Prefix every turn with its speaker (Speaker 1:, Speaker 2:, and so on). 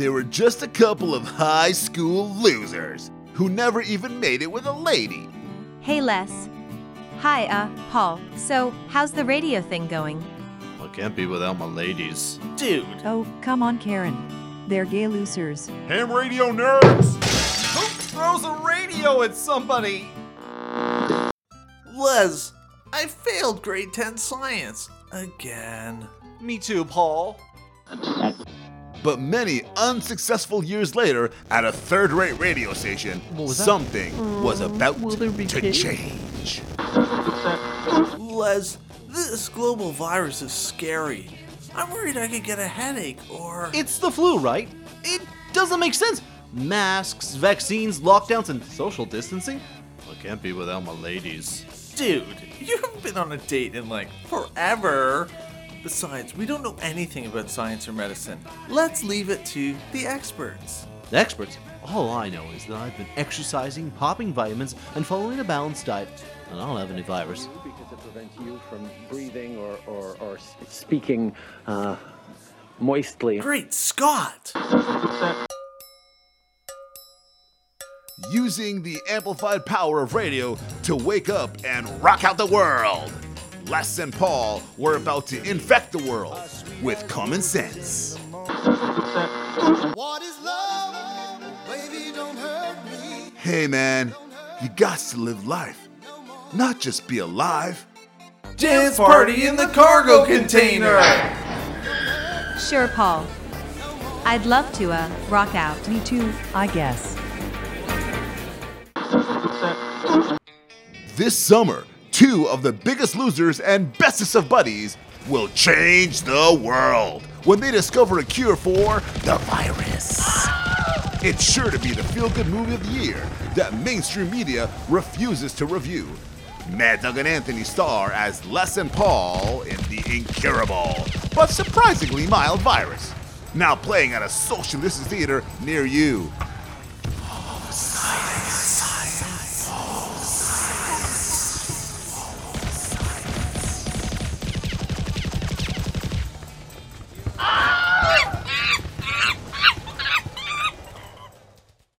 Speaker 1: they were just a couple of high school losers who never even made it with a lady.
Speaker 2: Hey, Les. Hi, uh, Paul. So, how's the radio thing going?
Speaker 3: I can't be without my ladies.
Speaker 4: Dude,
Speaker 5: Oh, come on, Karen. They're gay losers.
Speaker 6: Ham radio nerds!
Speaker 4: who throws a radio at somebody? Les, I failed grade 10 science. Again. Me too, Paul.
Speaker 1: But many unsuccessful years later, at a third rate radio station, something was oh, about to change.
Speaker 4: Les, this global virus is scary. I'm worried I could get a headache or.
Speaker 3: It's the flu, right? It doesn't make sense. Masks, vaccines, lockdowns, and social distancing? I can't be without my ladies.
Speaker 4: Dude, you haven't been on a date in like forever. Besides, we don't know anything about science or medicine. Let's leave it to the experts.
Speaker 3: The experts, all I know is that I've been exercising, popping vitamins, and following a balanced diet, and I don't have any virus.
Speaker 7: because it prevents you from breathing or, or, or speaking uh, moistly.
Speaker 4: Great Scott!
Speaker 1: Using the amplified power of radio to wake up and rock out the world. Les and Paul were about to infect the world with common sense.
Speaker 8: What is love? Baby, don't hurt me.
Speaker 1: Hey man, you got to live life, not just be alive.
Speaker 4: Dance party in the cargo container!
Speaker 2: Sure, Paul. I'd love to, uh, rock out.
Speaker 5: Me too, I guess.
Speaker 1: This summer, two of the biggest losers and bestest of buddies will change the world when they discover a cure for the virus. It's sure to be the feel good movie of the year that mainstream media refuses to review. Mad Dog and Anthony star as Les and Paul in the incurable, but surprisingly mild virus. Now playing at a social distance theater near you.